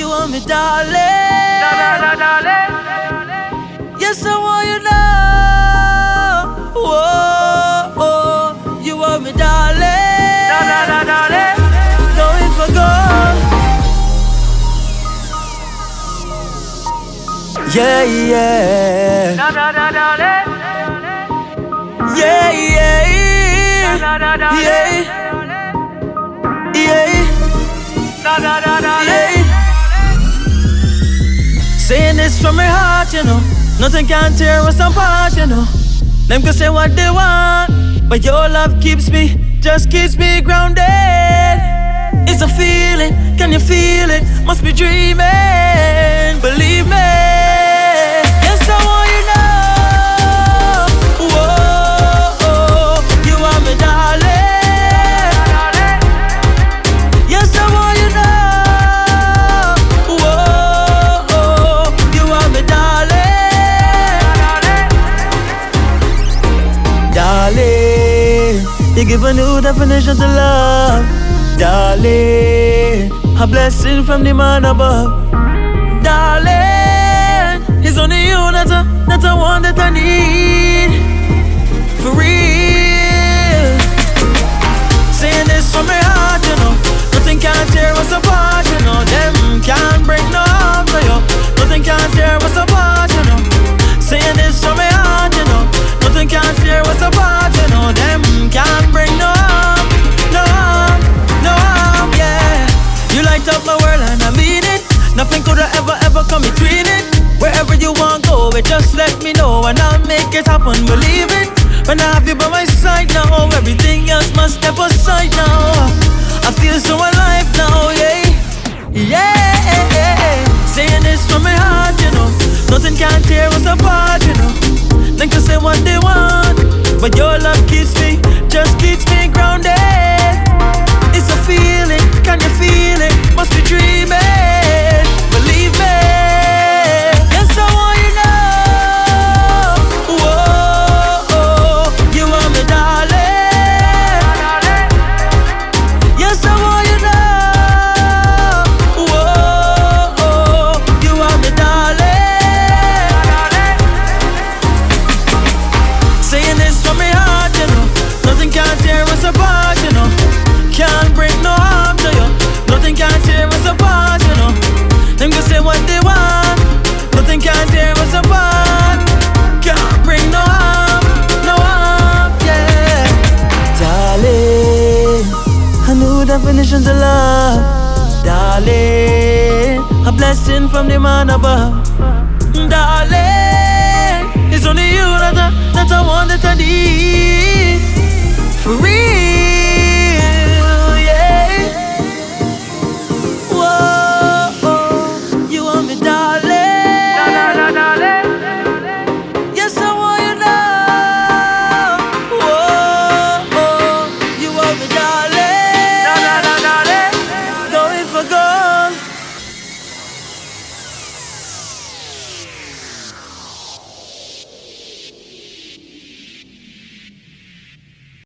you want me, darling. Yes, I want you now. Whoa, oh, you want me, darling. Going for gold. Yeah, yeah. Yeah, yeah. Yeah. Yeah. Yeah. Saying this from my heart, you know. Nothing can tear us apart, you know. Them can say what they want, but your love keeps me, just keeps me grounded. It's a feeling, can you feel it? Must be dreaming, Darling, you give a new definition to love. Darling, a blessing from the man above. Darling, it's only you that I, that I want that I need. Believe it. When I have you by my side now, everything else must step aside now. I feel so alive now, yeah, yeah. Saying this from my heart, you know. Nothing can tear us apart, you know. They can say what they want, but your love keeps me, tear us apart, you know. Them can say what they want. Nothing can tear us apart. Can't bring no harm, no harm, yeah. Darling, a new definition to love. Darling, a blessing from the man above. Darling,